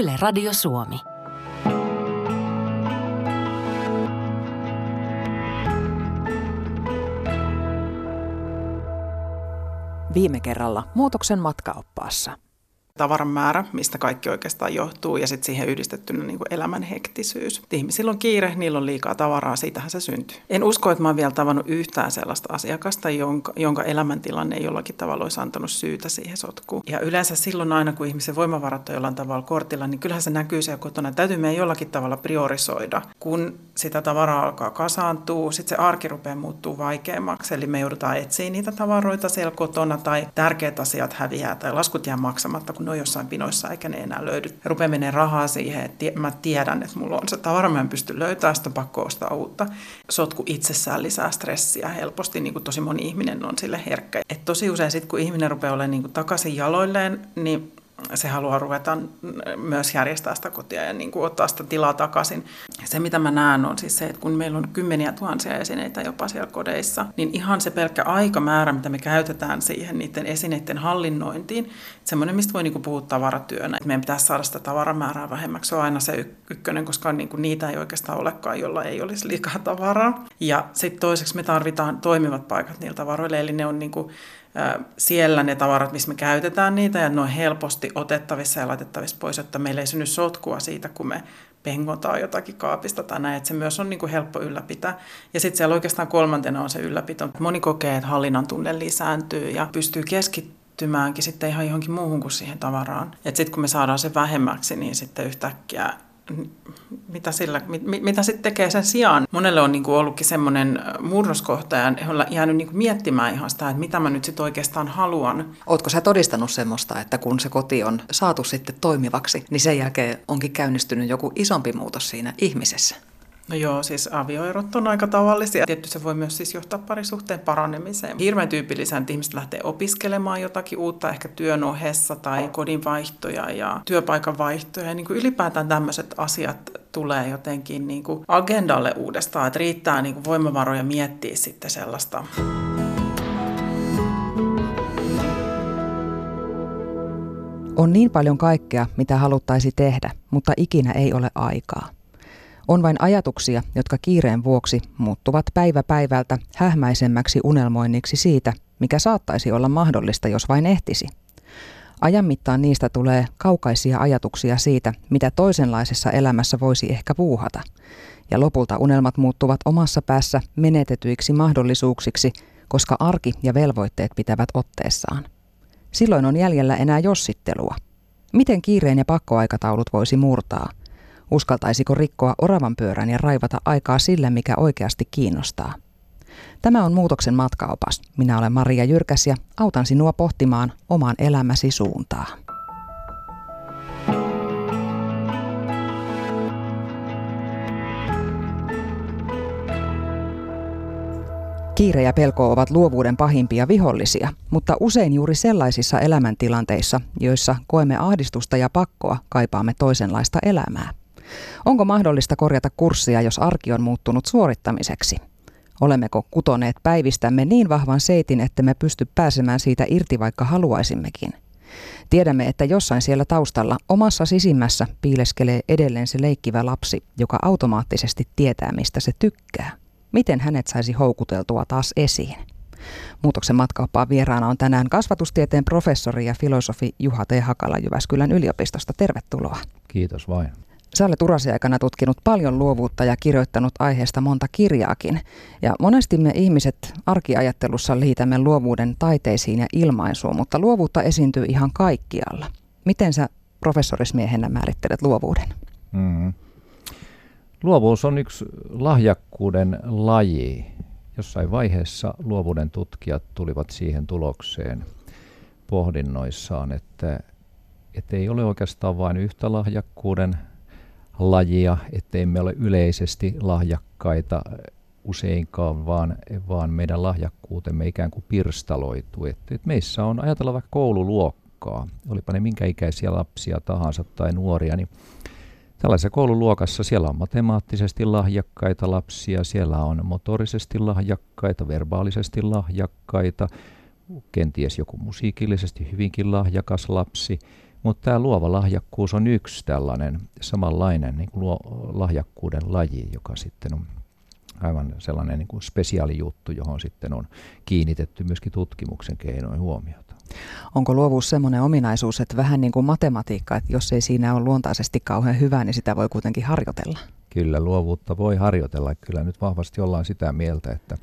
Yle Radio Suomi. Viime kerralla muutoksen matkaoppaassa – tavaran määrä, mistä kaikki oikeastaan johtuu, ja sitten siihen yhdistettynä niin elämän hektisyys. Ihmisillä on kiire, niillä on liikaa tavaraa, siitähän se syntyy. En usko, että mä oon vielä tavannut yhtään sellaista asiakasta, jonka, jonka elämäntilanne ei jollakin tavalla olisi antanut syytä siihen sotkuun. Ja yleensä silloin aina, kun ihmisen voimavarat on jollain tavalla kortilla, niin kyllähän se näkyy siellä kotona. Täytyy meidän jollakin tavalla priorisoida. Kun sitä tavaraa alkaa kasaantua, sitten se arki rupeaa muuttuu vaikeammaksi, eli me joudutaan etsiä niitä tavaroita siellä kotona, tai tärkeät asiat häviää, tai laskut jää maksamatta, kun on jossain pinoissa eikä ne enää löydy. Rupeaa menee rahaa siihen, että mä tiedän, että mulla on se tavara, mä en pysty löytämään sitä, pakko ostaa uutta. Sotku itsessään lisää stressiä helposti, niin kuin tosi moni ihminen on sille herkkä. Et tosi usein sitten, kun ihminen rupeaa olemaan niin kuin takaisin jaloilleen, niin se haluaa ruveta myös järjestää sitä kotia ja niin kuin ottaa sitä tilaa takaisin. Se, mitä mä näen, on siis se, että kun meillä on kymmeniä tuhansia esineitä jopa siellä kodeissa, niin ihan se pelkkä aikamäärä, mitä me käytetään siihen niiden esineiden hallinnointiin, semmoinen, mistä voi niin kuin puhua tavaratyönä. Että meidän pitäisi saada sitä tavaramäärää vähemmäksi. Se on aina se ykkönen, koska niin kuin niitä ei oikeastaan olekaan, jolla ei olisi liikaa tavaraa. Ja sitten toiseksi me tarvitaan toimivat paikat niillä tavaroille, eli ne on niin kuin siellä ne tavarat, missä me käytetään niitä ja ne on helposti otettavissa ja laitettavissa pois, että meillä ei synny sotkua siitä, kun me pengotaan jotakin kaapista tai näin, että se myös on niin kuin helppo ylläpitää. Ja sitten siellä oikeastaan kolmantena on se ylläpito. Moni kokee, että hallinnan tunne lisääntyy ja pystyy keskittymäänkin sitten ihan johonkin muuhun kuin siihen tavaraan. Että sitten kun me saadaan se vähemmäksi, niin sitten yhtäkkiä mitä, sillä, mit, mitä sitten tekee sen sijaan. Monelle on niin kuin ollutkin semmoinen murroskohta ja on jäänyt niin kuin miettimään ihan sitä, että mitä mä nyt sitten oikeastaan haluan. Ootko sä todistanut semmoista, että kun se koti on saatu sitten toimivaksi, niin sen jälkeen onkin käynnistynyt joku isompi muutos siinä ihmisessä? No joo, siis avioerot on aika tavallisia. Tietysti se voi myös siis johtaa parisuhteen paranemiseen. Hirveän tyypillistä, että ihmiset lähtee opiskelemaan jotakin uutta, ehkä työn ohessa tai kodin vaihtoja ja työpaikan vaihtoja. Ja niin kuin ylipäätään tämmöiset asiat tulee jotenkin niin kuin agendalle uudestaan, että riittää niin kuin voimavaroja miettiä sitten sellaista. On niin paljon kaikkea, mitä haluttaisi tehdä, mutta ikinä ei ole aikaa. On vain ajatuksia, jotka kiireen vuoksi muuttuvat päivä päivältä hähmäisemmäksi unelmoinniksi siitä, mikä saattaisi olla mahdollista, jos vain ehtisi. Ajan mittaan niistä tulee kaukaisia ajatuksia siitä, mitä toisenlaisessa elämässä voisi ehkä puuhata. Ja lopulta unelmat muuttuvat omassa päässä menetetyiksi mahdollisuuksiksi, koska arki ja velvoitteet pitävät otteessaan. Silloin on jäljellä enää jossittelua. Miten kiireen ja pakkoaikataulut voisi murtaa – Uskaltaisiko rikkoa oravan pyörän ja raivata aikaa sille, mikä oikeasti kiinnostaa? Tämä on Muutoksen matkaopas. Minä olen Maria Jyrkäs ja autan sinua pohtimaan oman elämäsi suuntaa. Kiire ja pelko ovat luovuuden pahimpia vihollisia, mutta usein juuri sellaisissa elämäntilanteissa, joissa koemme ahdistusta ja pakkoa, kaipaamme toisenlaista elämää. Onko mahdollista korjata kurssia, jos arki on muuttunut suorittamiseksi? Olemmeko kutoneet päivistämme niin vahvan seitin, että me pysty pääsemään siitä irti, vaikka haluaisimmekin? Tiedämme, että jossain siellä taustalla omassa sisimmässä piileskelee edelleen se leikkivä lapsi, joka automaattisesti tietää, mistä se tykkää. Miten hänet saisi houkuteltua taas esiin? Muutoksen matkaoppaan vieraana on tänään kasvatustieteen professori ja filosofi Juha T. Hakala Jyväskylän yliopistosta. Tervetuloa. Kiitos vain. Sä olet urasi aikana tutkinut paljon luovuutta ja kirjoittanut aiheesta monta kirjaakin. Ja monesti me ihmiset arkiajattelussa liitämme luovuuden taiteisiin ja ilmaisuun, mutta luovuutta esiintyy ihan kaikkialla. Miten sä professorismiehenä määrittelet luovuuden? Mm-hmm. Luovuus on yksi lahjakkuuden laji. Jossain vaiheessa luovuuden tutkijat tulivat siihen tulokseen pohdinnoissaan, että, että ei ole oikeastaan vain yhtä lahjakkuuden lajia, ettei me ole yleisesti lahjakkaita useinkaan, vaan, vaan meidän lahjakkuutemme ikään kuin pirstaloituu. Että, että meissä on, ajatella vaikka koululuokkaa, olipa ne minkä ikäisiä lapsia tahansa tai nuoria, niin Tällaisessa koululuokassa siellä on matemaattisesti lahjakkaita lapsia, siellä on motorisesti lahjakkaita, verbaalisesti lahjakkaita, kenties joku musiikillisesti hyvinkin lahjakas lapsi, Mutta tämä luova lahjakkuus on yksi tällainen samanlainen niin kuin luo, lahjakkuuden laji, joka sitten on aivan sellainen niin kuin spesiaalijuttu, johon sitten on kiinnitetty myöskin tutkimuksen keinoin huomiota. Onko luovuus sellainen ominaisuus, että vähän niin kuin matematiikka, että jos ei siinä ole luontaisesti kauhean hyvä, niin sitä voi kuitenkin harjoitella? Kyllä, luovuutta voi harjoitella. Kyllä nyt vahvasti ollaan sitä mieltä, että,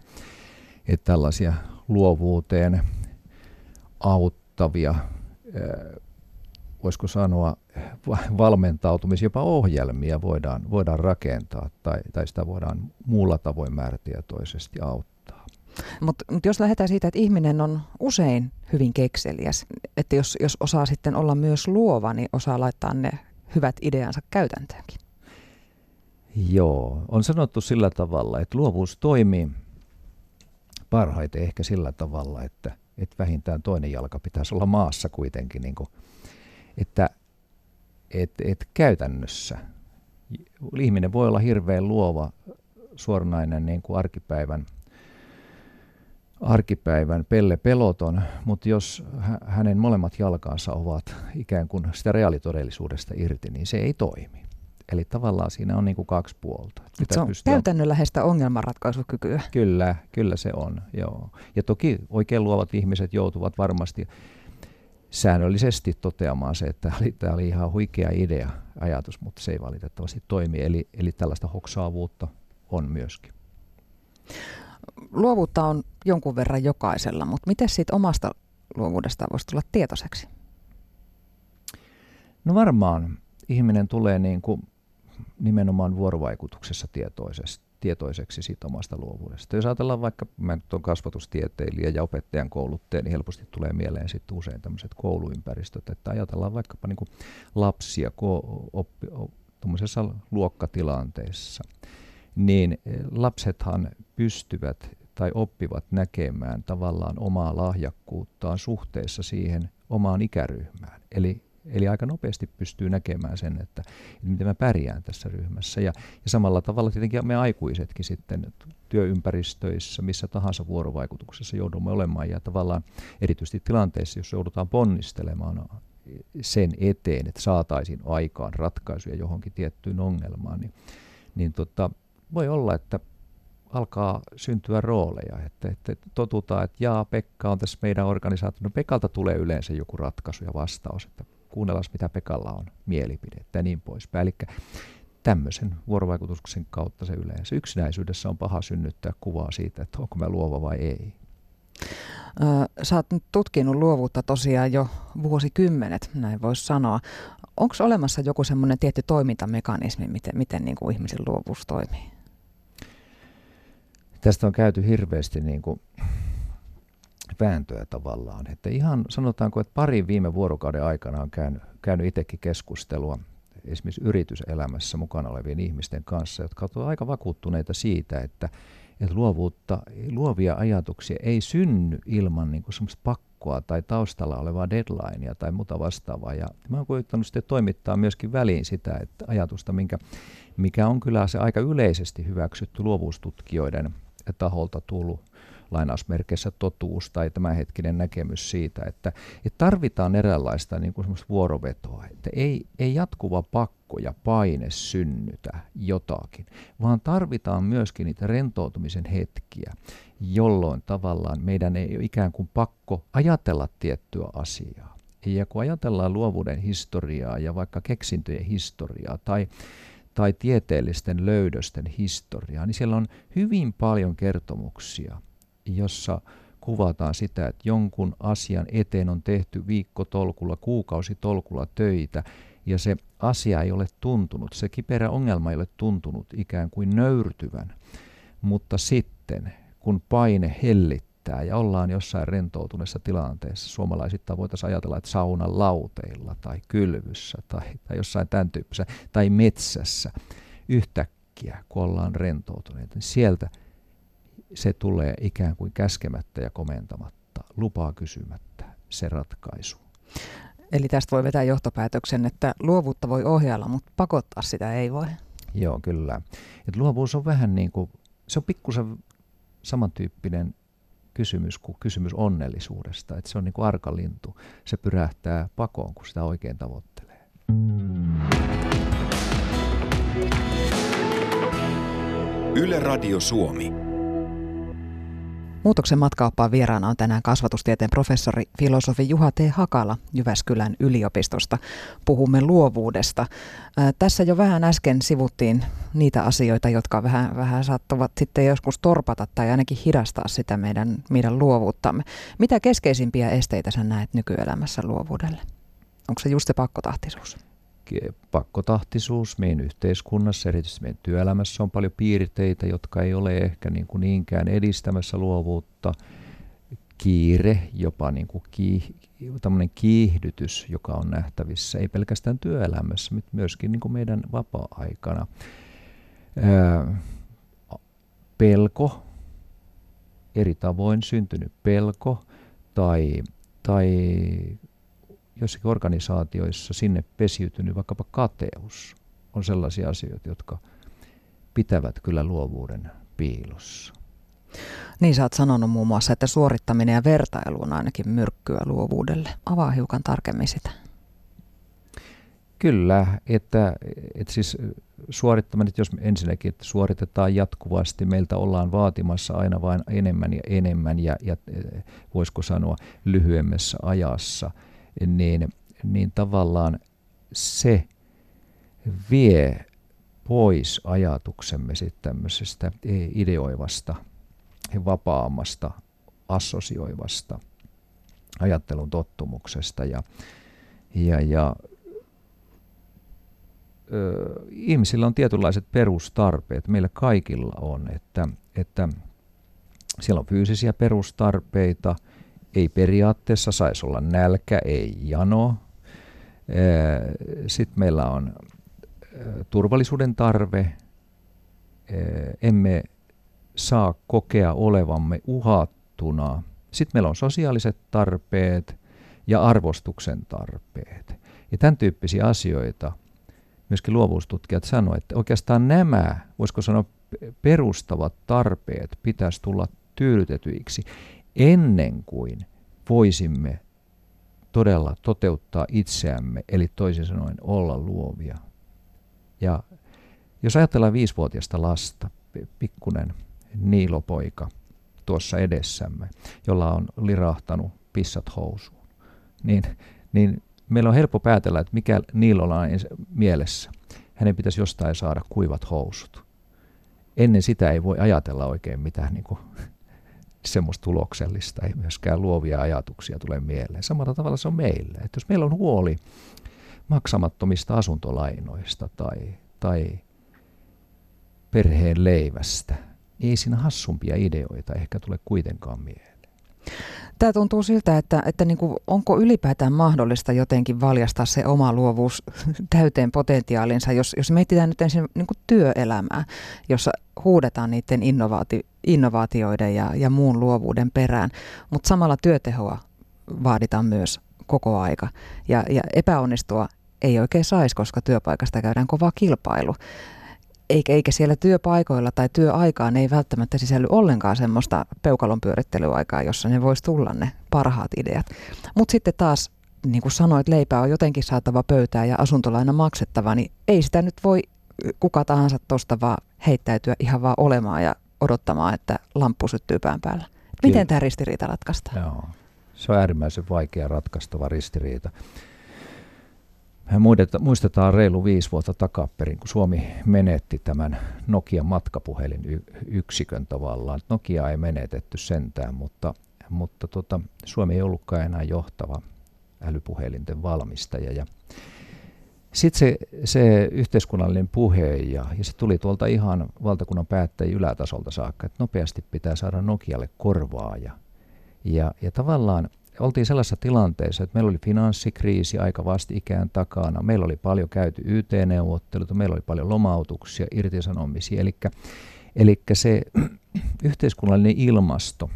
että tällaisia luovuuteen auttavia, voisiko sanoa, valmentautumis, jopa ohjelmia voidaan, voidaan rakentaa tai, tai sitä voidaan muulla tavoin määrätietoisesti auttaa. Mutta mut jos lähdetään siitä, että ihminen on usein hyvin kekseliäs, että jos, jos osaa sitten olla myös luova, niin osaa laittaa ne hyvät ideansa käytäntöönkin. Joo, on sanottu sillä tavalla, että luovuus toimii parhaiten ehkä sillä tavalla, että, että vähintään toinen jalka pitäisi olla maassa kuitenkin, niin kuin, että et, et käytännössä ihminen voi olla hirveän luova, suoranainen niin kuin arkipäivän, arkipäivän pelle peloton, mutta jos hänen molemmat jalkansa ovat ikään kuin sitä reaalitodellisuudesta irti, niin se ei toimi. Eli tavallaan siinä on niin kuin kaksi puolta. se on pystyä... käytännönläheistä ongelmanratkaisukykyä. Kyllä, kyllä se on. Joo. Ja toki oikein luovat ihmiset joutuvat varmasti säännöllisesti toteamaan se, että tämä oli ihan huikea idea, ajatus, mutta se ei valitettavasti toimi. Eli, eli tällaista hoksaavuutta on myöskin. Luovuutta on jonkun verran jokaisella, mutta miten siitä omasta luovuudesta voisi tulla tietoiseksi? No varmaan ihminen tulee niin kuin nimenomaan vuorovaikutuksessa tietoisesti, tietoiseksi siitä omasta luovuudesta. Jos ajatellaan vaikka, mä nyt olen kasvatustieteilijä ja opettajan kouluttaja, niin helposti tulee mieleen sitten usein tämmöiset kouluympäristöt, että ajatellaan vaikkapa niin lapsia oppi, tuommoisessa luokkatilanteessa, niin eh, lapsethan pystyvät tai oppivat näkemään tavallaan omaa lahjakkuuttaan suhteessa siihen omaan ikäryhmään. Eli Eli aika nopeasti pystyy näkemään sen, että, että miten mä pärjään tässä ryhmässä. Ja, ja samalla tavalla tietenkin me aikuisetkin sitten työympäristöissä, missä tahansa vuorovaikutuksessa joudumme olemaan. Ja tavallaan erityisesti tilanteissa, jos joudutaan ponnistelemaan sen eteen, että saataisiin aikaan ratkaisuja johonkin tiettyyn ongelmaan, niin, niin tota, voi olla, että alkaa syntyä rooleja, että, että totutaan, että jaa, Pekka on tässä meidän organisaatio. No Pekalta tulee yleensä joku ratkaisu ja vastaus, että kuunnellaan mitä Pekalla on mielipidettä ja niin poispäin. Eli tämmöisen vuorovaikutuksen kautta se yleensä. Yksinäisyydessä on paha synnyttää kuvaa siitä, että onko mä luova vai ei. Sä oot nyt tutkinut luovuutta tosiaan jo vuosikymmenet, näin voisi sanoa. Onko olemassa joku semmoinen tietty toimintamekanismi, miten, miten niin kuin ihmisen luovuus toimii? Tästä on käyty hirveästi niin kuin vääntöä tavallaan. Että ihan sanotaanko, että parin viime vuorokauden aikana on käynyt, käynyt itsekin keskustelua esimerkiksi yrityselämässä mukana olevien ihmisten kanssa, jotka ovat aika vakuuttuneita siitä, että, että luovuutta, luovia ajatuksia ei synny ilman niin semmoista pakkoa tai taustalla olevaa deadlinea tai muuta vastaavaa. Ja mä oon koittanut sitten toimittaa myöskin väliin sitä että ajatusta, minkä, mikä on kyllä se aika yleisesti hyväksytty luovuustutkijoiden taholta tullut lainausmerkeissä totuus tai tämänhetkinen näkemys siitä, että, että tarvitaan eräänlaista niin kuin vuorovetoa, että ei, ei jatkuva pakko ja paine synnytä jotakin, vaan tarvitaan myöskin niitä rentoutumisen hetkiä, jolloin tavallaan meidän ei ole ikään kuin pakko ajatella tiettyä asiaa. Ja kun ajatellaan luovuuden historiaa ja vaikka keksintöjen historiaa tai tai tieteellisten löydösten historiaa, niin siellä on hyvin paljon kertomuksia jossa kuvataan sitä, että jonkun asian eteen on tehty viikkotolkulla, kuukausitolkulla töitä, ja se asia ei ole tuntunut, se kiperä ongelma ei ole tuntunut ikään kuin nöyrtyvän. Mutta sitten, kun paine hellittää ja ollaan jossain rentoutuneessa tilanteessa, suomalaisittain voitaisiin ajatella, että saunan lauteilla tai kylvyssä tai, tai jossain tämän tyyppisessä, tai metsässä, yhtäkkiä, kun ollaan rentoutuneita, niin sieltä – se tulee ikään kuin käskemättä ja komentamatta, lupaa kysymättä se ratkaisu. Eli tästä voi vetää johtopäätöksen, että luovuutta voi ohjailla, mutta pakottaa sitä ei voi. Joo, kyllä. Et luovuus on vähän niin kuin, se on pikkusen samantyyppinen kysymys kuin kysymys onnellisuudesta. Että se on niin kuin arkalintu. Se pyrähtää pakoon, kun sitä oikein tavoittelee. Yle Radio Suomi. Muutoksen matkaoppaan vieraana on tänään kasvatustieteen professori filosofi Juha T. Hakala Jyväskylän yliopistosta. Puhumme luovuudesta. Tässä jo vähän äsken sivuttiin niitä asioita, jotka vähän, vähän saattavat sitten joskus torpata tai ainakin hidastaa sitä meidän, meidän luovuuttamme. Mitä keskeisimpiä esteitä sä näet nykyelämässä luovuudelle? Onko se just se pakkotahtisuus? Pakkotahtisuus meidän yhteiskunnassa, erityisesti meidän työelämässä on paljon piirteitä, jotka ei ole ehkä niin kuin niinkään edistämässä luovuutta. Kiire, jopa niin kuin kiih, kiihdytys, joka on nähtävissä, ei pelkästään työelämässä, mutta myöskin niin kuin meidän vapaa-aikana. Pelko, eri tavoin syntynyt pelko tai, tai jossakin organisaatioissa sinne pesiytynyt vaikkapa kateus on sellaisia asioita, jotka pitävät kyllä luovuuden piilossa. Niin sä oot sanonut muun muassa, että suorittaminen ja vertailu on ainakin myrkkyä luovuudelle. Avaa hiukan tarkemmin sitä. Kyllä, että, että siis suorittaminen, jos ensinnäkin että suoritetaan jatkuvasti, meiltä ollaan vaatimassa aina vain enemmän ja enemmän ja, ja voisiko sanoa lyhyemmässä ajassa – niin, niin tavallaan se vie pois ajatuksemme sitten tämmöisestä ideoivasta, vapaammasta, assosioivasta ajattelun tottumuksesta. Ja, ja, ja ö, ihmisillä on tietynlaiset perustarpeet, meillä kaikilla on, että, että siellä on fyysisiä perustarpeita – ei periaatteessa saisi olla nälkä, ei jano. Sitten meillä on turvallisuuden tarve. Emme saa kokea olevamme uhattuna. Sitten meillä on sosiaaliset tarpeet ja arvostuksen tarpeet. Ja tämän tyyppisiä asioita myöskin luovuustutkijat sanoivat, että oikeastaan nämä, voisiko sanoa perustavat tarpeet, pitäisi tulla tyydytetyiksi ennen kuin voisimme todella toteuttaa itseämme, eli toisin sanoen olla luovia. Ja jos ajatellaan viisivuotiaista lasta, pikkunen niilopoika tuossa edessämme, jolla on lirahtanut pissat housuun, niin, niin meillä on helppo päätellä, että mikä niilolla on mielessä. Hänen pitäisi jostain saada kuivat housut. Ennen sitä ei voi ajatella oikein mitään niin kuin semmoista tuloksellista, ei myöskään luovia ajatuksia tule mieleen. Samalla tavalla se on meille. Että jos meillä on huoli maksamattomista asuntolainoista tai, tai perheen leivästä, niin ei siinä hassumpia ideoita ehkä tule kuitenkaan mieleen. Tämä tuntuu siltä, että, että niin kuin, onko ylipäätään mahdollista jotenkin valjastaa se oma luovuus täyteen potentiaalinsa, jos, jos mietitään nyt ensin niin kuin työelämää, jossa huudetaan niiden innovaati, innovaatioiden ja, ja muun luovuuden perään, mutta samalla työtehoa vaaditaan myös koko aika. Ja, ja epäonnistua ei oikein saisi, koska työpaikasta käydään kova kilpailu eikä, eikä siellä työpaikoilla tai työaikaan ei välttämättä sisälly ollenkaan semmoista peukalon pyörittelyaikaa, jossa ne voisi tulla ne parhaat ideat. Mutta sitten taas, niin kuin sanoit, leipää on jotenkin saatava pöytää ja asuntolaina maksettava, niin ei sitä nyt voi kuka tahansa tuosta vaan heittäytyä ihan vaan olemaan ja odottamaan, että lamppu syttyy pään päällä. Miten tämä ristiriita ratkaistaan? Joo. Se on äärimmäisen vaikea ratkaistava ristiriita. Me muistetaan reilu viisi vuotta takaperin, kun Suomi menetti tämän Nokian matkapuhelin yksikön tavallaan. Nokia ei menetetty sentään, mutta, mutta tota, Suomi ei ollutkaan enää johtava älypuhelinten valmistaja. Ja sitten se, se yhteiskunnallinen puhe, ja, ja se tuli tuolta ihan valtakunnan päättäjien ylätasolta saakka, että nopeasti pitää saada Nokialle korvaaja. Ja, ja tavallaan oltiin sellaisessa tilanteessa, että meillä oli finanssikriisi aika vastikään takana, meillä oli paljon käyty YT-neuvotteluita, meillä oli paljon lomautuksia, irtisanomisia, eli, eli se yhteiskunnallinen ilmasto,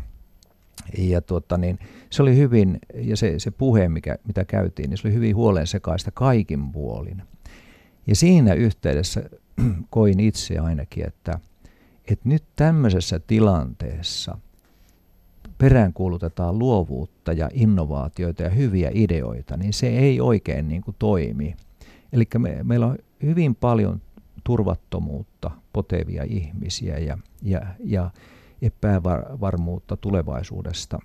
ja tuota, niin, se oli hyvin, ja se, se puhe, mikä, mitä käytiin, niin se oli hyvin huolen sekaista kaikin puolin. Ja siinä yhteydessä koin itse ainakin, että, että nyt tämmöisessä tilanteessa – peräänkuulutetaan luovuutta ja innovaatioita ja hyviä ideoita, niin se ei oikein niin kuin toimi. Eli me, meillä on hyvin paljon turvattomuutta potevia ihmisiä ja, ja, ja epävarmuutta tulevaisuudesta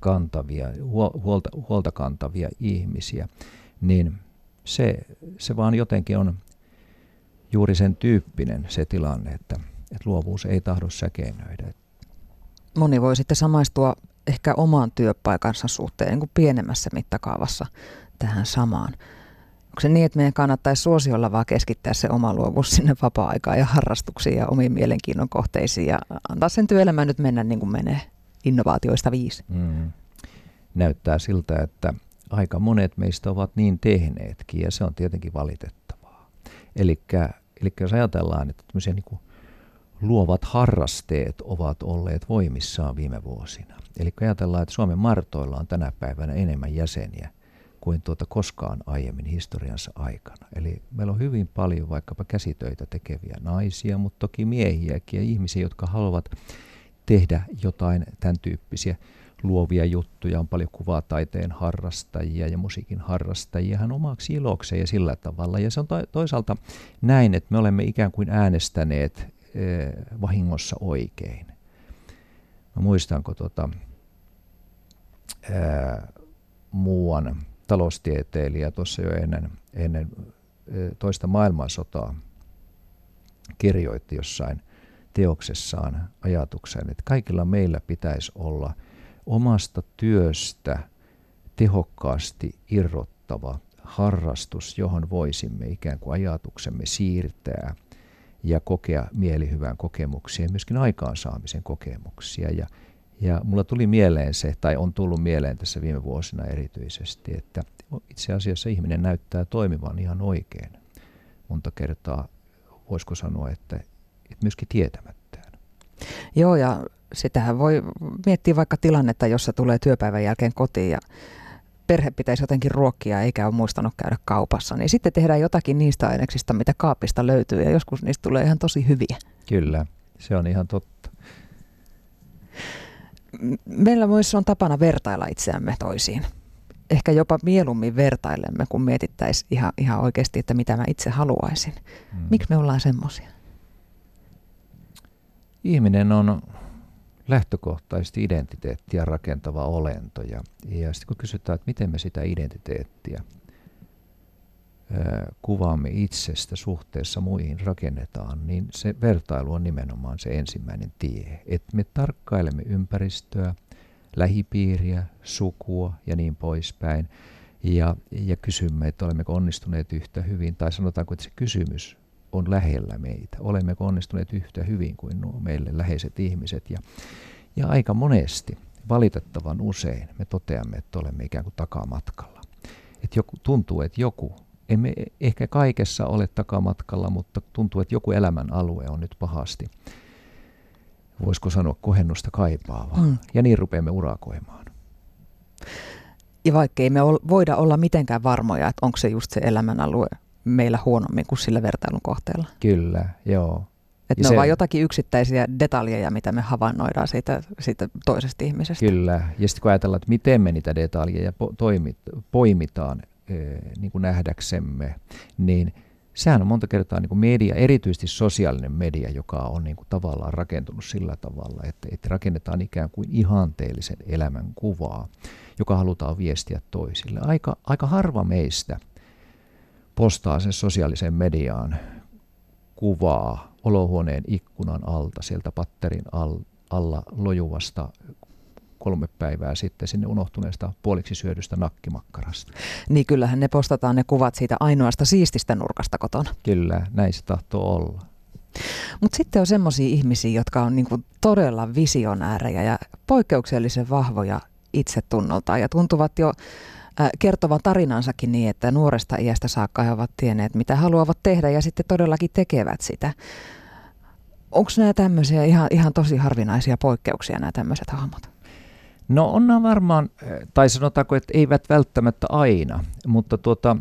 kantavia, huolta, huolta kantavia ihmisiä, niin se, se vaan jotenkin on juuri sen tyyppinen se tilanne, että, että luovuus ei tahdo säkeinöidä. Moni voi sitten samaistua ehkä oman työpaikansa suhteen niin kuin pienemmässä mittakaavassa tähän samaan. Onko se niin, että meidän kannattaisi suosiolla vaan keskittää se oma luovuus sinne vapaa-aikaan ja harrastuksiin ja omiin mielenkiinnon kohteisiin ja antaa sen työelämän nyt mennä niin kuin menee innovaatioista viisi? Mm. Näyttää siltä, että aika monet meistä ovat niin tehneetkin ja se on tietenkin valitettavaa. Eli jos ajatellaan, että tämmöisiä niin luovat harrasteet ovat olleet voimissaan viime vuosina. Eli ajatellaan, että Suomen martoilla on tänä päivänä enemmän jäseniä kuin tuota koskaan aiemmin historiansa aikana. Eli meillä on hyvin paljon vaikkapa käsitöitä tekeviä naisia, mutta toki miehiäkin ja ihmisiä, jotka haluavat tehdä jotain tämän tyyppisiä luovia juttuja, on paljon kuvataiteen harrastajia ja musiikin harrastajia hän omaksi ilokseen ja sillä tavalla. Ja se on toisaalta näin, että me olemme ikään kuin äänestäneet vahingossa oikein. Mä muistanko tota, ää, muuan taloustieteilijä tuossa jo ennen, ennen toista maailmansotaa kirjoitti jossain teoksessaan ajatuksen, että kaikilla meillä pitäisi olla omasta työstä tehokkaasti irrottava harrastus, johon voisimme ikään kuin ajatuksemme siirtää ja kokea mielihyvän kokemuksia ja myöskin aikaansaamisen kokemuksia. Ja ja mulla tuli mieleen se, tai on tullut mieleen tässä viime vuosina erityisesti, että itse asiassa ihminen näyttää toimivan ihan oikein monta kertaa, voisiko sanoa, että, että myöskin tietämättään. Joo, ja sitähän voi miettiä vaikka tilannetta, jossa tulee työpäivän jälkeen kotiin ja perhe pitäisi jotenkin ruokkia eikä ole muistanut käydä kaupassa, niin sitten tehdään jotakin niistä aineksista, mitä kaapista löytyy ja joskus niistä tulee ihan tosi hyviä. Kyllä, se on ihan totta meillä myös on tapana vertailla itseämme toisiin. Ehkä jopa mieluummin vertailemme, kun mietittäisiin ihan, ihan oikeasti, että mitä mä itse haluaisin. Hmm. Miksi me ollaan semmoisia? Ihminen on lähtökohtaisesti identiteettiä rakentava olento. Ja, ja sitten kun kysytään, että miten me sitä identiteettiä kuvaamme itsestä suhteessa muihin rakennetaan, niin se vertailu on nimenomaan se ensimmäinen tie. Että me tarkkailemme ympäristöä, lähipiiriä, sukua ja niin poispäin. Ja, ja kysymme, että olemmeko onnistuneet yhtä hyvin, tai sanotaanko, että se kysymys on lähellä meitä. Olemmeko onnistuneet yhtä hyvin kuin nuo meille läheiset ihmiset. Ja, ja aika monesti, valitettavan usein, me toteamme, että olemme ikään kuin takamatkalla. Että joku, tuntuu, että joku emme ehkä kaikessa ole takamatkalla, mutta tuntuu, että joku elämän alue on nyt pahasti, voisiko sanoa, kohennusta kaipaava. Mm. Ja niin rupeamme urakoimaan. Ja vaikka ei me voida olla mitenkään varmoja, että onko se just se elämän alue meillä huonommin kuin sillä vertailun kohteella. Kyllä, joo. Että ne se, on vain jotakin yksittäisiä detaljeja, mitä me havainnoidaan siitä, siitä toisesta ihmisestä. Kyllä, ja sitten kun ajatellaan, että miten me niitä detaljeja po- toimit, poimitaan, niin kuin nähdäksemme, niin sehän on monta kertaa niin kuin media, erityisesti sosiaalinen media, joka on niin kuin tavallaan rakentunut sillä tavalla, että, että rakennetaan ikään kuin ihanteellisen elämän kuvaa, joka halutaan viestiä toisille. Aika, aika harva meistä postaa sen sosiaalisen mediaan kuvaa olohuoneen ikkunan alta, sieltä patterin alla lojuvasta kolme päivää sitten sinne unohtuneesta puoliksi syödystä nakkimakkarasta. Niin kyllähän ne postataan ne kuvat siitä ainoasta siististä nurkasta kotona. Kyllä, näin se tahtoo olla. Mutta sitten on semmoisia ihmisiä, jotka on niinku todella visionäärejä ja poikkeuksellisen vahvoja itsetunnoltaan ja tuntuvat jo kertovan tarinansakin niin, että nuoresta iästä saakka he ovat tienneet, mitä haluavat tehdä ja sitten todellakin tekevät sitä. Onko nämä tämmöisiä ihan, ihan tosi harvinaisia poikkeuksia, nämä tämmöiset hahmot? No on varmaan, tai sanotaanko, että eivät välttämättä aina, mutta tuota,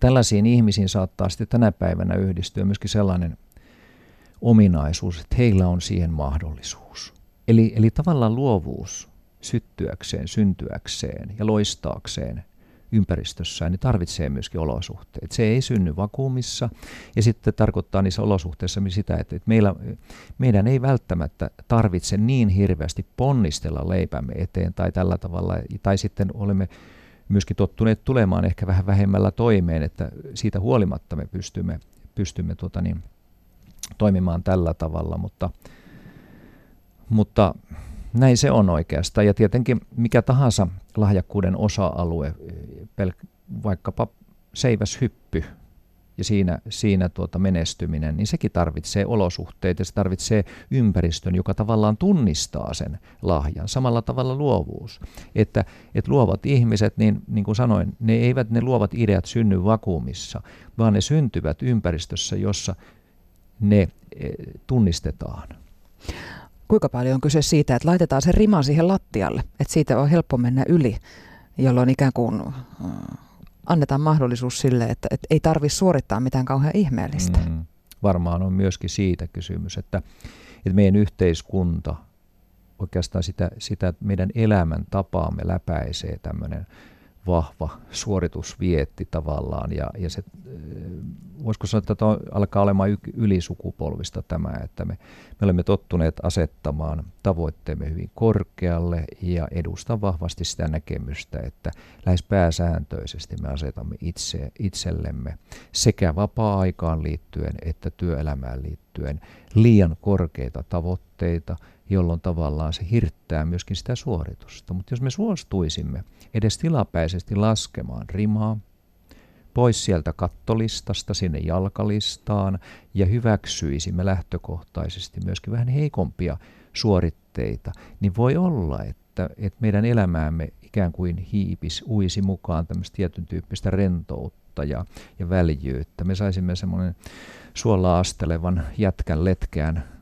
tällaisiin ihmisiin saattaa sitten tänä päivänä yhdistyä myöskin sellainen ominaisuus, että heillä on siihen mahdollisuus. Eli, eli tavallaan luovuus syttyäkseen, syntyäkseen ja loistaakseen ympäristössään, niin tarvitsee myöskin olosuhteet. Se ei synny vakuumissa ja sitten tarkoittaa niissä olosuhteissa sitä, että meillä, meidän ei välttämättä tarvitse niin hirveästi ponnistella leipämme eteen tai tällä tavalla, tai sitten olemme myöskin tottuneet tulemaan ehkä vähän vähemmällä toimeen, että siitä huolimatta me pystymme, pystymme tuota niin, toimimaan tällä tavalla, mutta, mutta näin se on oikeastaan. Ja tietenkin mikä tahansa lahjakkuuden osa-alue, pel- vaikkapa seiväshyppy ja siinä, siinä tuota menestyminen, niin sekin tarvitsee olosuhteita, se tarvitsee ympäristön, joka tavallaan tunnistaa sen lahjan. Samalla tavalla luovuus. Että, että luovat ihmiset, niin, niin kuin sanoin, ne eivät ne luovat ideat synny vakuumissa, vaan ne syntyvät ympäristössä, jossa ne eh, tunnistetaan. Kuinka paljon on kyse siitä, että laitetaan se rima siihen lattialle, että siitä on helppo mennä yli, jolloin ikään kuin äh, annetaan mahdollisuus sille, että, että ei tarvitse suorittaa mitään kauhean ihmeellistä. Mm, varmaan on myöskin siitä kysymys, että, että meidän yhteiskunta, oikeastaan sitä, sitä meidän elämän tapaamme läpäisee tämmöinen vahva suoritusvietti tavallaan ja, ja se, voisiko sanoa, että tämä alkaa olemaan ylisukupolvista tämä, että me, me olemme tottuneet asettamaan tavoitteemme hyvin korkealle ja edustan vahvasti sitä näkemystä, että lähes pääsääntöisesti me asetamme itse, itsellemme sekä vapaa-aikaan liittyen että työelämään liittyen liian korkeita tavoitteita, jolloin tavallaan se hirttää myöskin sitä suoritusta. Mutta jos me suostuisimme edes tilapäisesti laskemaan rimaa, pois sieltä kattolistasta sinne jalkalistaan ja hyväksyisimme lähtökohtaisesti myöskin vähän heikompia suoritteita, niin voi olla, että, että meidän elämäämme ikään kuin hiipis, uisi mukaan tämmöistä tietyn tyyppistä rentoutta ja, ja väljyyttä. Me saisimme semmoinen suolla astelevan jätkän letkeän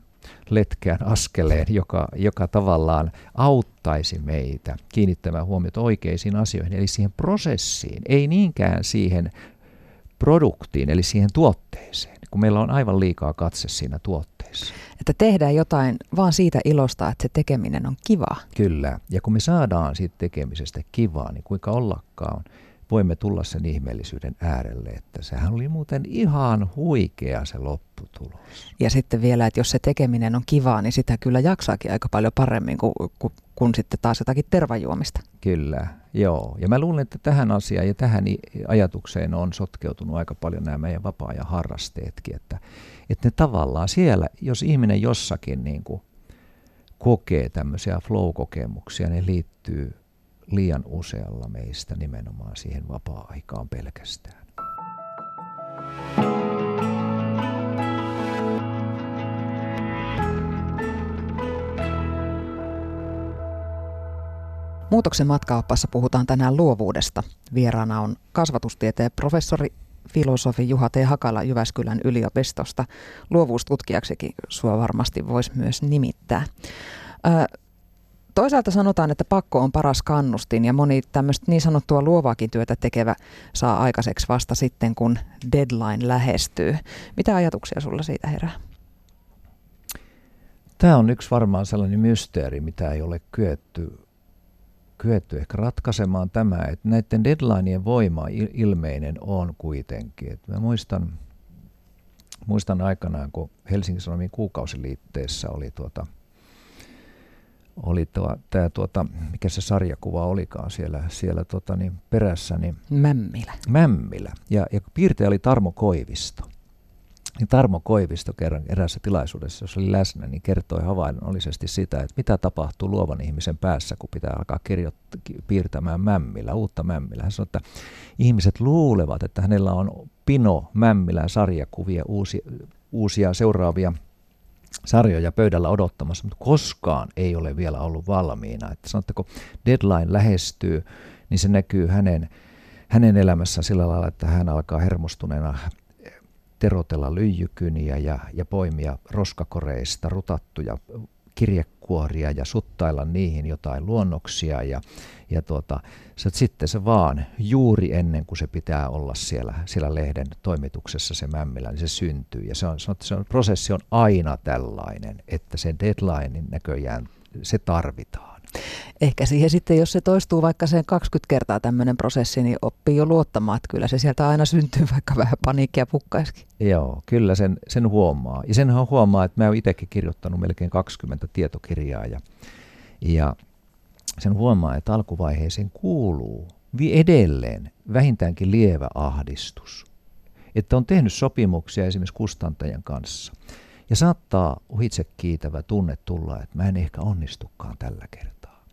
letkeän askeleen, joka, joka tavallaan auttaisi meitä kiinnittämään huomiota oikeisiin asioihin, eli siihen prosessiin, ei niinkään siihen produktiin, eli siihen tuotteeseen, kun meillä on aivan liikaa katse siinä tuotteessa. Että tehdään jotain vaan siitä ilosta, että se tekeminen on kivaa. Kyllä, ja kun me saadaan siitä tekemisestä kivaa, niin kuinka ollakaan voimme tulla sen ihmeellisyyden äärelle, että sehän oli muuten ihan huikea se lopputulos. Ja sitten vielä, että jos se tekeminen on kivaa, niin sitä kyllä jaksaakin aika paljon paremmin kuin, kuin, kuin sitten taas jotakin tervajuomista. Kyllä, joo. Ja mä luulen, että tähän asiaan ja tähän ajatukseen on sotkeutunut aika paljon nämä meidän vapaa-ajan harrasteetkin, että, että ne tavallaan siellä, jos ihminen jossakin niin kuin kokee tämmöisiä flow-kokemuksia, ne liittyy liian usealla meistä nimenomaan siihen vapaa-aikaan pelkästään. Muutoksen matkaoppassa puhutaan tänään luovuudesta. Vieraana on kasvatustieteen professori filosofi Juha T. Hakala Jyväskylän yliopistosta. Luovuustutkijaksikin sua varmasti voisi myös nimittää. Toisaalta sanotaan, että pakko on paras kannustin ja moni tämmöistä niin sanottua luovaakin työtä tekevä saa aikaiseksi vasta sitten, kun deadline lähestyy. Mitä ajatuksia sulla siitä herää? Tämä on yksi varmaan sellainen mysteeri, mitä ei ole kyetty, kyetty ehkä ratkaisemaan tämä, että näiden deadlineien voima ilmeinen on kuitenkin. Että mä muistan, muistan aikanaan, kun Helsingin Sanomien kuukausiliitteessä oli tuota – oli tuo, tämä tuota, mikä se sarjakuva olikaan siellä, siellä tota, niin perässä. Niin Mämmilä. Mämmilä. Ja, ja piirtejä oli Tarmo Koivisto. Niin Tarmo Koivisto kerran erässä tilaisuudessa, jos oli läsnä, niin kertoi havainnollisesti sitä, että mitä tapahtuu luovan ihmisen päässä, kun pitää alkaa kirjoittaa, piirtämään mämmillä, uutta mämmillä. Hän sanoi, että ihmiset luulevat, että hänellä on pino mämmillä sarjakuvia, uusia, uusia seuraavia sarjoja pöydällä odottamassa, mutta koskaan ei ole vielä ollut valmiina. Että sanotteko, deadline lähestyy, niin se näkyy hänen, hänen elämässään sillä lailla, että hän alkaa hermostuneena terotella lyijykyniä ja, ja poimia roskakoreista rutattuja kirjekuoria ja suttailla niihin jotain luonnoksia ja, ja tuota, se, sitten se vaan juuri ennen kuin se pitää olla siellä, siellä lehden toimituksessa se mämmillä, niin se syntyy. Ja se on, se on, prosessi on aina tällainen, että se deadline näköjään se tarvitaan. Ehkä siihen sitten, jos se toistuu vaikka sen 20 kertaa tämmöinen prosessi, niin oppii jo luottamaan, että kyllä se sieltä aina syntyy, vaikka vähän paniikkia pukkaisikin. Joo, kyllä sen, sen huomaa. Ja senhän huomaa, että mä oon itsekin kirjoittanut melkein 20 tietokirjaa ja, ja sen huomaa, että alkuvaiheeseen kuuluu edelleen vähintäänkin lievä ahdistus. Että on tehnyt sopimuksia esimerkiksi kustantajan kanssa. Ja saattaa ohitse kiitävä tunne tulla, että mä en ehkä onnistukaan tällä kertaa.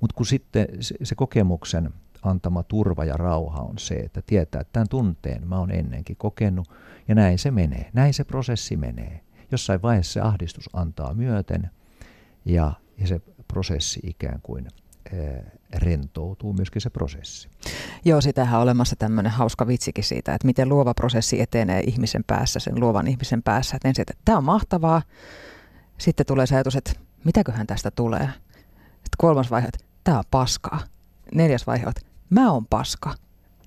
Mutta kun sitten se kokemuksen antama turva ja rauha on se, että tietää, että tämän tunteen mä oon ennenkin kokenut ja näin se menee, näin se prosessi menee. Jossain vaiheessa se ahdistus antaa myöten ja, ja se prosessi ikään kuin rentoutuu myöskin se prosessi. Joo, sitähän on olemassa tämmöinen hauska vitsikin siitä, että miten luova prosessi etenee ihmisen päässä, sen luovan ihmisen päässä. Että ensin, että tämä on mahtavaa, sitten tulee se ajatus, että mitäköhän tästä tulee. Sitten kolmas vaihe, että tämä on paskaa. Neljäs vaihe, että mä oon paska.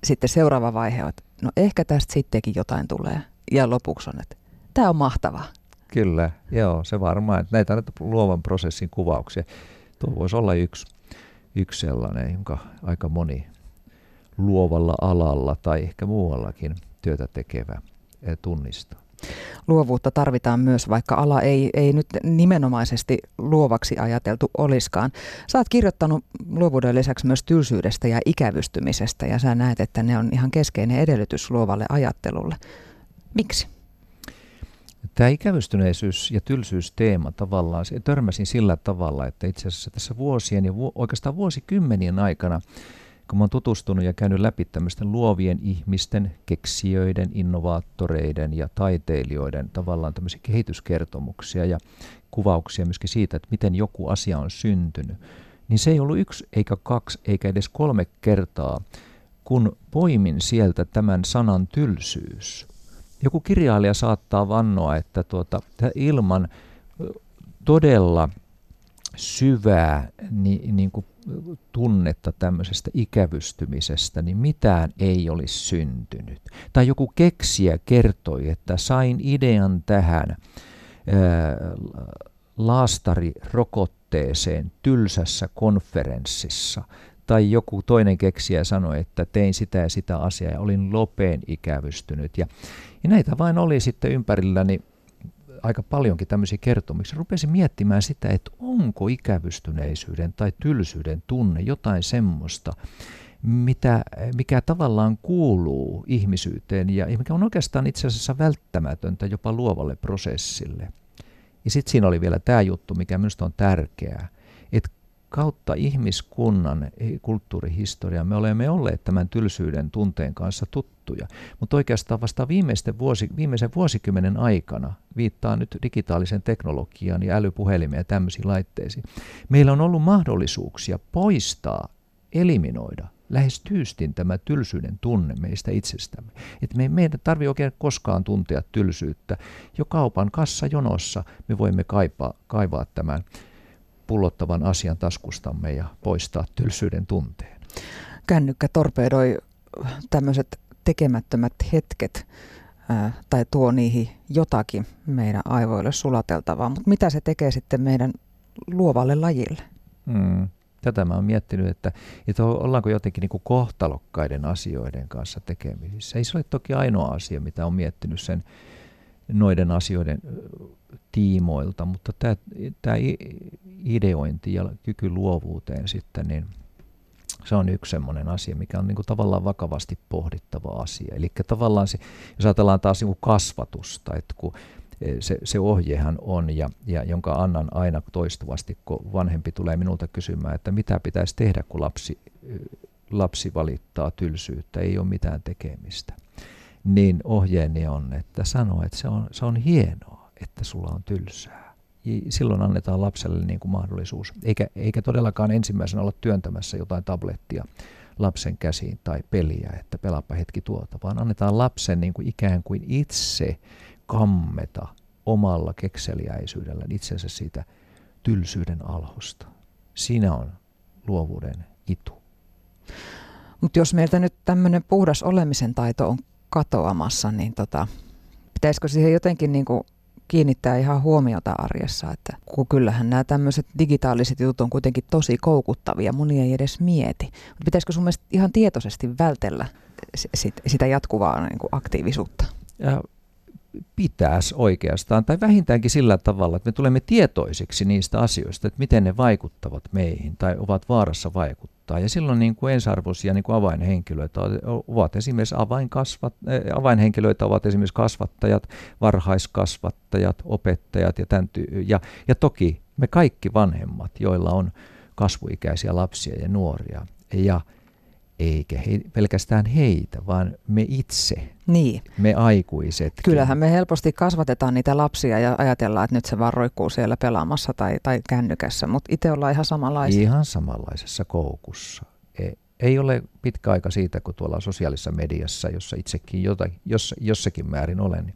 Sitten seuraava vaihe, että no ehkä tästä sittenkin jotain tulee. Ja lopuksi on, että tämä on mahtavaa. Kyllä, joo, se varmaan. Näitä on luovan prosessin kuvauksia. Tuo voisi olla yksi yksi sellainen, jonka aika moni luovalla alalla tai ehkä muuallakin työtä tekevä eh, tunnistaa. Luovuutta tarvitaan myös, vaikka ala ei, ei nyt nimenomaisesti luovaksi ajateltu oliskaan. Sä oot kirjoittanut luovuuden lisäksi myös tylsyydestä ja ikävystymisestä ja sä näet, että ne on ihan keskeinen edellytys luovalle ajattelulle. Miksi? Tämä ikävystyneisyys ja tylsyysteema tavallaan, se törmäsin sillä tavalla, että itse asiassa tässä vuosien ja vu- oikeastaan vuosikymmenien aikana, kun mä oon tutustunut ja käynyt läpi tämmöisten luovien ihmisten, keksijöiden, innovaattoreiden ja taiteilijoiden tavallaan tämmöisiä kehityskertomuksia ja kuvauksia myöskin siitä, että miten joku asia on syntynyt, niin se ei ollut yksi eikä kaksi eikä edes kolme kertaa, kun poimin sieltä tämän sanan tylsyys – joku kirjailija saattaa vannoa, että tuota, ilman todella syvää niin, niin kuin tunnetta tämmöisestä ikävystymisestä, niin mitään ei olisi syntynyt. Tai joku keksiä kertoi, että sain idean tähän ää, laastarirokotteeseen tylsässä konferenssissa tai joku toinen keksijä sanoi, että tein sitä ja sitä asiaa ja olin lopeen ikävystynyt. Ja, ja näitä vain oli sitten ympärilläni aika paljonkin tämmöisiä kertomuksia. Rupesin miettimään sitä, että onko ikävystyneisyyden tai tylsyyden tunne jotain semmoista, mitä, mikä tavallaan kuuluu ihmisyyteen ja mikä on oikeastaan itse asiassa välttämätöntä jopa luovalle prosessille. Ja sitten siinä oli vielä tämä juttu, mikä minusta on tärkeää, että kautta ihmiskunnan kulttuurihistorian me olemme olleet tämän tylsyyden tunteen kanssa tuttuja. Mutta oikeastaan vasta viimeisten vuosi, viimeisen vuosikymmenen aikana, viittaa nyt digitaalisen teknologian ja älypuhelimeen ja tämmöisiin laitteisiin, meillä on ollut mahdollisuuksia poistaa, eliminoida lähes tyystin tämä tylsyyden tunne meistä itsestämme. Että me, me ei tarvitse oikein koskaan tuntea tylsyyttä. Jo kaupan kassajonossa me voimme kaipaa, kaivaa tämän pullottavan asian taskustamme ja poistaa tylsyyden tunteen. Kännykkä torpedoi tämmöiset tekemättömät hetket tai tuo niihin jotakin meidän aivoille sulateltavaa, mutta mitä se tekee sitten meidän luovalle lajille? Mm. Tätä mä oon miettinyt, että, että ollaanko jotenkin niin kohtalokkaiden asioiden kanssa tekemisissä. Ei se ole toki ainoa asia, mitä on miettinyt sen noiden asioiden tiimoilta, mutta tämä, tämä ideointi ja kyky luovuuteen sitten, niin se on yksi sellainen asia, mikä on niin kuin tavallaan vakavasti pohdittava asia. Eli tavallaan se, jos ajatellaan taas niin kuin kasvatusta, että kun e, se, se ohjehan on, ja, ja jonka annan aina toistuvasti, kun vanhempi tulee minulta kysymään, että mitä pitäisi tehdä, kun lapsi, lapsi valittaa tylsyyttä, ei ole mitään tekemistä. Niin ohjeeni on, että sano, että se on, se on hienoa, että sulla on tylsää silloin annetaan lapselle niin kuin mahdollisuus, eikä, eikä todellakaan ensimmäisenä olla työntämässä jotain tablettia lapsen käsiin tai peliä, että pelaapa hetki tuota, vaan annetaan lapsen niin kuin ikään kuin itse kammeta omalla kekseliäisyydellä itsensä siitä tylsyyden alhosta. Siinä on luovuuden itu. Mutta jos meiltä nyt tämmöinen puhdas olemisen taito on katoamassa, niin tota, pitäisikö siihen jotenkin niin kuin kiinnittää ihan huomiota arjessa, että kun kyllähän nämä tämmöiset digitaaliset jutut on kuitenkin tosi koukuttavia, moni ei edes mieti. Mutta pitäisikö sun mielestä ihan tietoisesti vältellä sit, sitä jatkuvaa niin kuin aktiivisuutta? Ja pitäisi oikeastaan, tai vähintäänkin sillä tavalla, että me tulemme tietoisiksi niistä asioista, että miten ne vaikuttavat meihin tai ovat vaarassa vaikuttaa. Ja silloin niin kuin ensiarvoisia niin kuin avainhenkilöitä ovat esimerkiksi avainkasvat, eh, avainhenkilöitä ovat esimerkiksi kasvattajat, varhaiskasvattajat, opettajat ja, tämän ty- ja, ja toki me kaikki vanhemmat, joilla on kasvuikäisiä lapsia ja nuoria. Ja eikä he, pelkästään heitä, vaan me itse, niin. me aikuiset. Kyllähän me helposti kasvatetaan niitä lapsia ja ajatellaan, että nyt se vaan roikkuu siellä pelaamassa tai, tai kännykässä, mutta itse ollaan ihan samanlaisia. Ihan samanlaisessa koukussa. Ei, ei ole pitkä aika siitä, kun tuolla sosiaalisessa mediassa, jossa itsekin jotakin, jos, jossakin määrin olen, niin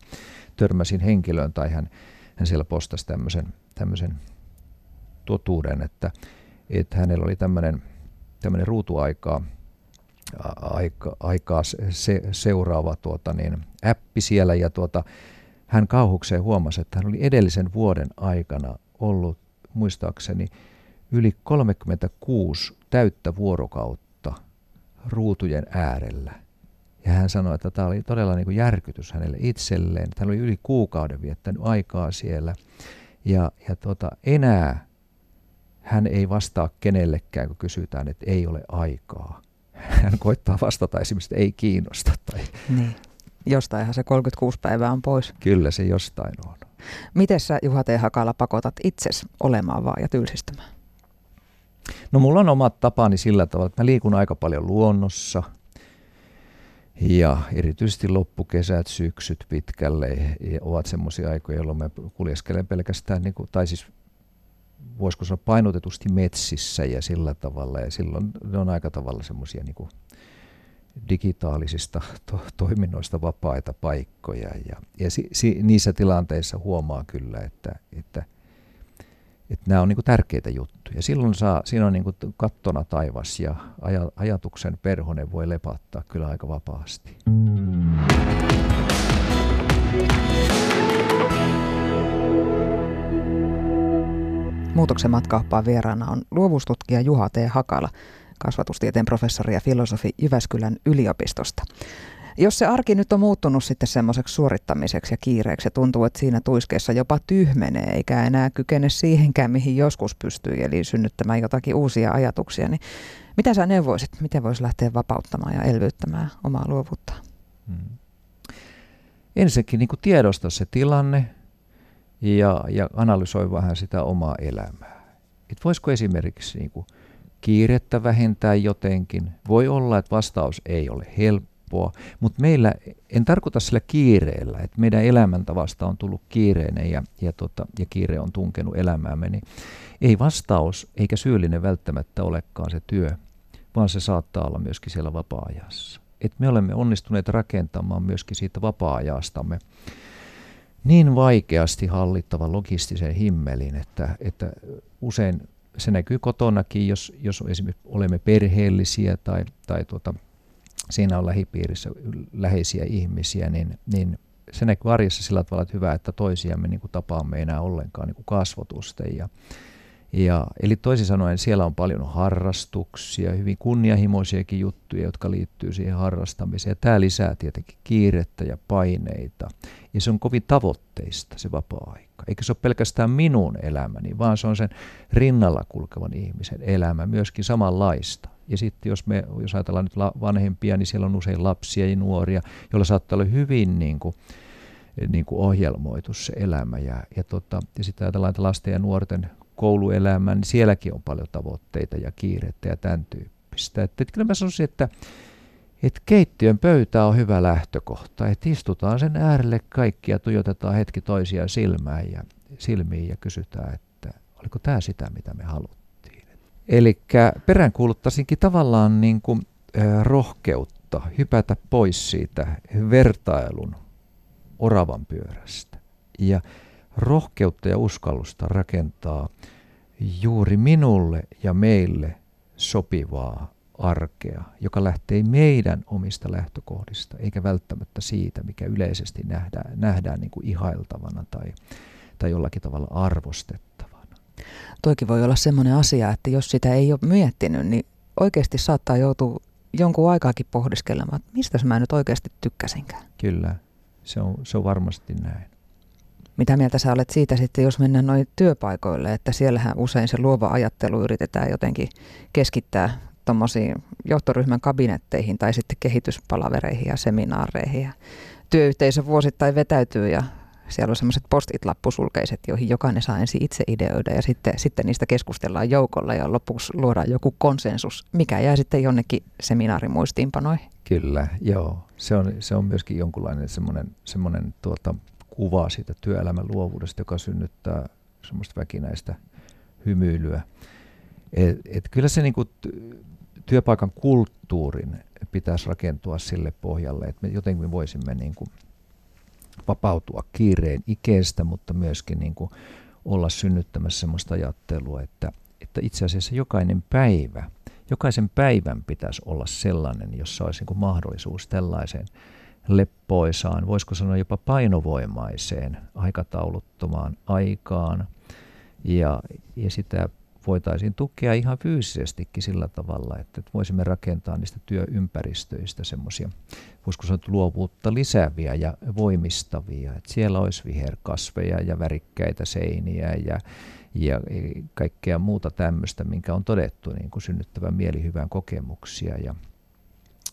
törmäsin henkilöön tai hän, hän siellä postasi tämmöisen, tämmöisen totuuden, että, että hänellä oli tämmöinen, tämmöinen ruutuaikaa aika, aikaa se, seuraava tuota, niin, appi siellä ja tuota, hän kauhukseen huomasi, että hän oli edellisen vuoden aikana ollut muistaakseni yli 36 täyttä vuorokautta ruutujen äärellä. Ja hän sanoi, että tämä oli todella niin kuin järkytys hänelle itselleen. Hän oli yli kuukauden viettänyt aikaa siellä. Ja, ja tuota, enää hän ei vastaa kenellekään, kun kysytään, että ei ole aikaa hän koittaa vastata esimerkiksi, että ei kiinnosta. Tai... Niin. Jostainhan se 36 päivää on pois. Kyllä se jostain on. Miten sä Juha T. Hakala pakotat itses olemaan vaan ja tylsistämään? No mulla on omat tapani sillä tavalla, että mä liikun aika paljon luonnossa. Ja erityisesti loppukesät, syksyt pitkälle ovat semmoisia aikoja, jolloin mä kuljeskelen pelkästään, niin kuin, tai siis voisiko sanoa painotetusti metsissä ja sillä tavalla. Ja silloin ne on aika tavalla semmoisia niin digitaalisista to- toiminnoista vapaita paikkoja. Ja, ja si- si- niissä tilanteissa huomaa kyllä, että, että, että nämä on niin tärkeitä juttuja. Silloin saa, siinä on niin kattona taivas ja aj- ajatuksen perhonen voi lepattaa kyllä aika vapaasti. Mm. Muutoksen matkauppaan vieraana on luovuustutkija Juha T. Hakala, kasvatustieteen professori ja filosofi Jyväskylän yliopistosta. Jos se arki nyt on muuttunut sitten semmoiseksi suorittamiseksi ja kiireeksi ja tuntuu, että siinä tuiskeessa jopa tyhmenee eikä enää kykene siihenkään, mihin joskus pystyy, eli synnyttämään jotakin uusia ajatuksia, niin mitä sä neuvoisit, miten voisi lähteä vapauttamaan ja elvyttämään omaa luovuutta? Hmm. Ensinnäkin niin tiedosta se tilanne, ja, ja analysoi vähän sitä omaa elämää. Et voisiko esimerkiksi niin kuin kiirettä vähentää jotenkin? Voi olla, että vastaus ei ole helppoa, mutta meillä, en tarkoita sillä kiireellä, että meidän elämäntavasta on tullut kiireinen ja, ja, tota, ja kiire on tunkenut elämäämme, niin ei vastaus eikä syyllinen välttämättä olekaan se työ, vaan se saattaa olla myöskin siellä vapaa-ajassa. Et me olemme onnistuneet rakentamaan myöskin siitä vapaa-ajastamme niin vaikeasti hallittava logistisen himmelin, että, että usein se näkyy kotonakin, jos, jos esimerkiksi olemme perheellisiä tai, tai tuota, siinä on lähipiirissä läheisiä ihmisiä, niin, niin se näkyy arjessa sillä tavalla, että hyvä, että toisiamme niin kuin tapaamme enää ollenkaan niin kuin kasvotusten. Ja, ja, eli toisin sanoen siellä on paljon harrastuksia, hyvin kunnianhimoisiakin juttuja, jotka liittyy siihen harrastamiseen. Tämä lisää tietenkin kiirettä ja paineita. Ja se on kovin tavoitteista se vapaa-aika. Eikä se ole pelkästään minun elämäni, vaan se on sen rinnalla kulkevan ihmisen elämä myöskin samanlaista. Ja sitten jos, me, jos ajatellaan nyt vanhempia, niin siellä on usein lapsia ja nuoria, joilla saattaa olla hyvin niin kuin, niin kuin ohjelmoitu se elämä. Ja, ja, tota, ja sitten ajatellaan, että lasten ja nuorten kouluelämään, niin sielläkin on paljon tavoitteita ja kiirettä ja tämän tyyppistä. Että, että kyllä mä sanoisin, että, että keittiön pöytä on hyvä lähtökohta, että istutaan sen äärelle kaikki ja tuijotetaan hetki toisia silmään ja, silmiin ja kysytään, että oliko tämä sitä, mitä me haluttiin. Eli peräänkuuluttaisinkin tavallaan niin kuin, äh, rohkeutta hypätä pois siitä vertailun oravan pyörästä ja rohkeutta ja uskallusta rakentaa juuri minulle ja meille sopivaa arkea, joka lähtee meidän omista lähtökohdista, eikä välttämättä siitä, mikä yleisesti nähdään, nähdään niin kuin ihailtavana tai, tai jollakin tavalla arvostettavana. Toikin voi olla sellainen asia, että jos sitä ei ole miettinyt, niin oikeasti saattaa joutua jonkun aikaakin pohdiskelemaan, että mistä mä nyt oikeasti tykkäsinkään. Kyllä, se on, se on varmasti näin. Mitä mieltä sä olet siitä sitten, jos mennään noin työpaikoille, että siellähän usein se luova ajattelu yritetään jotenkin keskittää tuommoisiin johtoryhmän kabinetteihin tai sitten kehityspalavereihin ja seminaareihin. Ja työyhteisö vuosittain vetäytyy ja siellä on semmoiset post-it-lappusulkeiset, joihin jokainen saa ensin itse ideoida ja sitten, sitten niistä keskustellaan joukolla ja lopuksi luodaan joku konsensus, mikä jää sitten jonnekin seminaarimuistiinpanoihin. Kyllä, joo. Se on, se on myöskin jonkunlainen semmoinen, semmoinen tuota, kuva siitä työelämän luovuudesta, joka synnyttää semmoista väkinäistä hymyilyä. Et, et kyllä se niinku työpaikan kulttuurin pitäisi rakentua sille pohjalle, että me jotenkin voisimme niinku vapautua kiireen ikeestä, mutta myöskin niinku olla synnyttämässä sellaista ajattelua, että, että itse asiassa jokainen päivä, jokaisen päivän pitäisi olla sellainen, jossa olisi niinku mahdollisuus tällaiseen leppoisaan, voisiko sanoa jopa painovoimaiseen aikatauluttomaan aikaan. Ja, ja sitä voitaisiin tukea ihan fyysisestikin sillä tavalla, että voisimme rakentaa niistä työympäristöistä semmoisia, voisiko sanoa luovuutta lisääviä ja voimistavia. Että siellä olisi viherkasveja ja värikkäitä seiniä ja, ja kaikkea muuta tämmöistä, minkä on todettu niin kuin synnyttävän mielihyvän kokemuksia ja,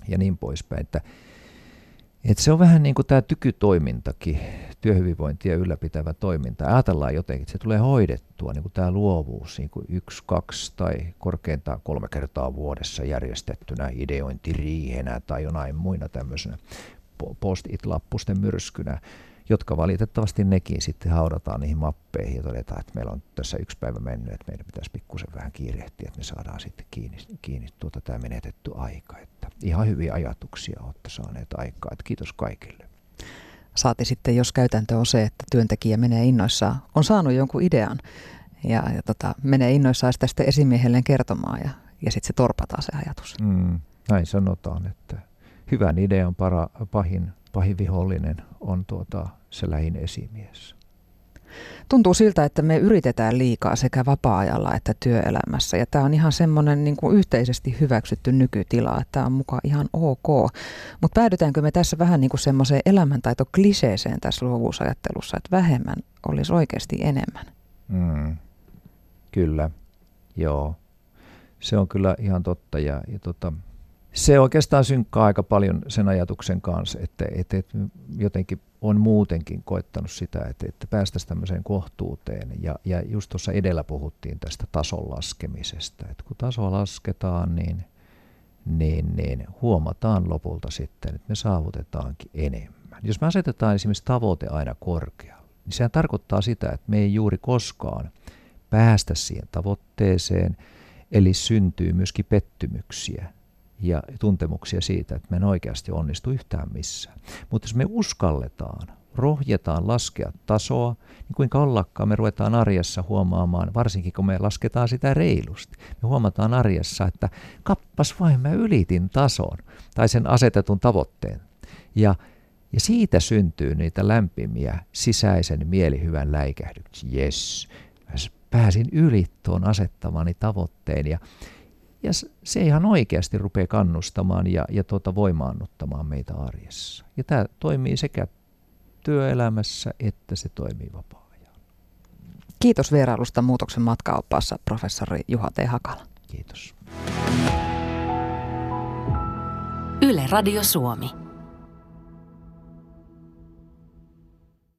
ja niin poispäin. Että et se on vähän niin kuin tämä tykytoimintakin, työhyvinvointia ylläpitävä toiminta. Ajatellaan jotenkin, että se tulee hoidettua, niin kuin tämä luovuus, niin kuin yksi, kaksi tai korkeintaan kolme kertaa vuodessa järjestettynä ideointiriihenä tai jonain muina tämmöisenä post-it-lappusten myrskynä jotka valitettavasti nekin sitten haudataan niihin mappeihin ja todetaan, että meillä on tässä yksi päivä mennyt, että meidän pitäisi pikkusen vähän kiirehtiä, että me saadaan sitten kiinni, kiinni tuota tämä menetetty aika. Että ihan hyviä ajatuksia olette saaneet aikaa, että kiitos kaikille. Saati sitten, jos käytäntö on se, että työntekijä menee innoissaan, on saanut jonkun idean ja, ja tota, menee innoissaan sitä sitten esimiehelleen kertomaan ja, ja sitten se torpataan se ajatus. Mm, näin sanotaan, että hyvän idean para, pahin, pahin vihollinen on tuota, se lähin esimies. Tuntuu siltä, että me yritetään liikaa sekä vapaa-ajalla että työelämässä. Ja tämä on ihan semmoinen niin kuin yhteisesti hyväksytty nykytila, että tämä on mukaan ihan ok. Mutta päädytäänkö me tässä vähän niin kuin semmoiseen elämäntaito-kliseeseen tässä luovuusajattelussa, että vähemmän olisi oikeasti enemmän? Mm. Kyllä, joo. Se on kyllä ihan totta. Ja, ja tota, se oikeastaan synkkaa aika paljon sen ajatuksen kanssa, että, että, että jotenkin on muutenkin koettanut sitä, että, että päästäisiin tämmöiseen kohtuuteen. Ja, ja just tuossa edellä puhuttiin tästä tason laskemisesta. Että kun tasoa lasketaan, niin, niin, niin huomataan lopulta sitten, että me saavutetaankin enemmän. Jos me asetetaan esimerkiksi tavoite aina korkealle, niin sehän tarkoittaa sitä, että me ei juuri koskaan päästä siihen tavoitteeseen, eli syntyy myöskin pettymyksiä ja tuntemuksia siitä, että me en oikeasti onnistu yhtään missään. Mutta jos me uskalletaan, rohjetaan laskea tasoa, niin kuinka ollakaan me ruvetaan arjessa huomaamaan, varsinkin kun me lasketaan sitä reilusti. Me huomataan arjessa, että kappas vain mä ylitin tason tai sen asetetun tavoitteen. Ja, ja siitä syntyy niitä lämpimiä sisäisen mielihyvän läikähdyksiä. Jes, pääsin yli tuon asettamani tavoitteen ja ja se ihan oikeasti rupeaa kannustamaan ja, ja tuota voimaannuttamaan meitä arjessa. Ja tämä toimii sekä työelämässä että se toimii vapaa-ajalla. Kiitos vierailusta muutoksen matkaoppaassa professori Juha T. Hakala. Kiitos. Yle Radio Suomi.